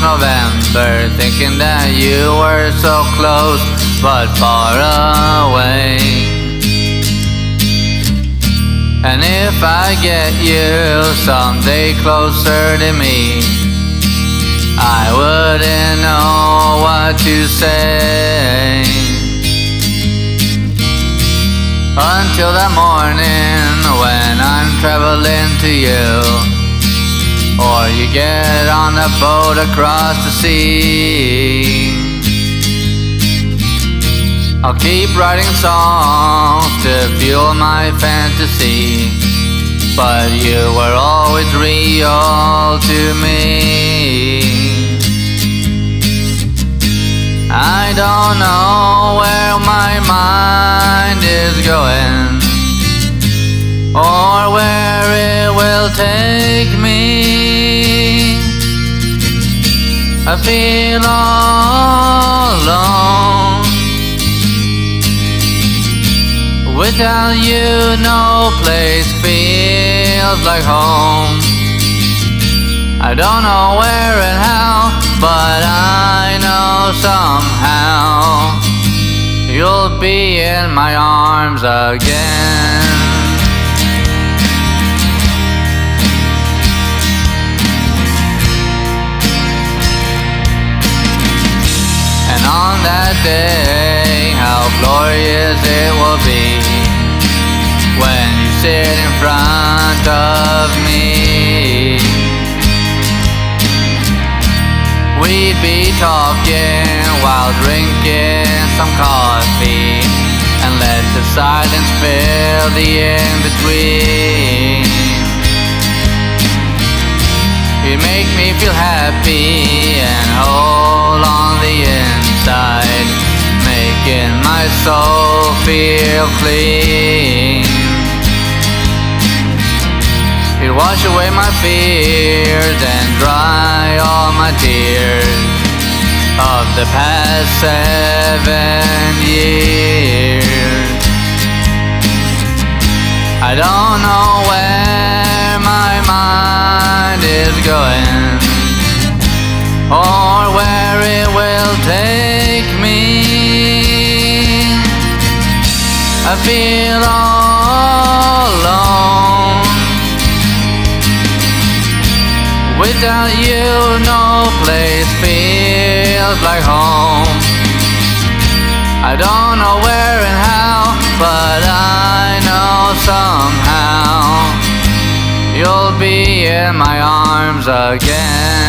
November, thinking that you were so close but far away. And if I get you someday closer to me, I wouldn't know what to say. Until the morning when I'm traveling to you. Or you get a boat across the sea. I'll keep writing songs to fuel my fantasy. But you were always real to me. I don't know where my mind is going or where it will take me. I feel all alone. Without you, no place feels like home. I don't know where and how, but I know somehow you'll be in my arms again. On that day, how glorious it will be when you sit in front of me. We'd be talking while drinking some coffee and let the silence fill the in between. You make me feel happy and whole on the inside, making my soul feel clean. It wash away my fears and dry all my tears of the past seven years. I don't know where I feel all alone. Without you, no place feels like home. I don't know where and how, but I know somehow you'll be in my arms again.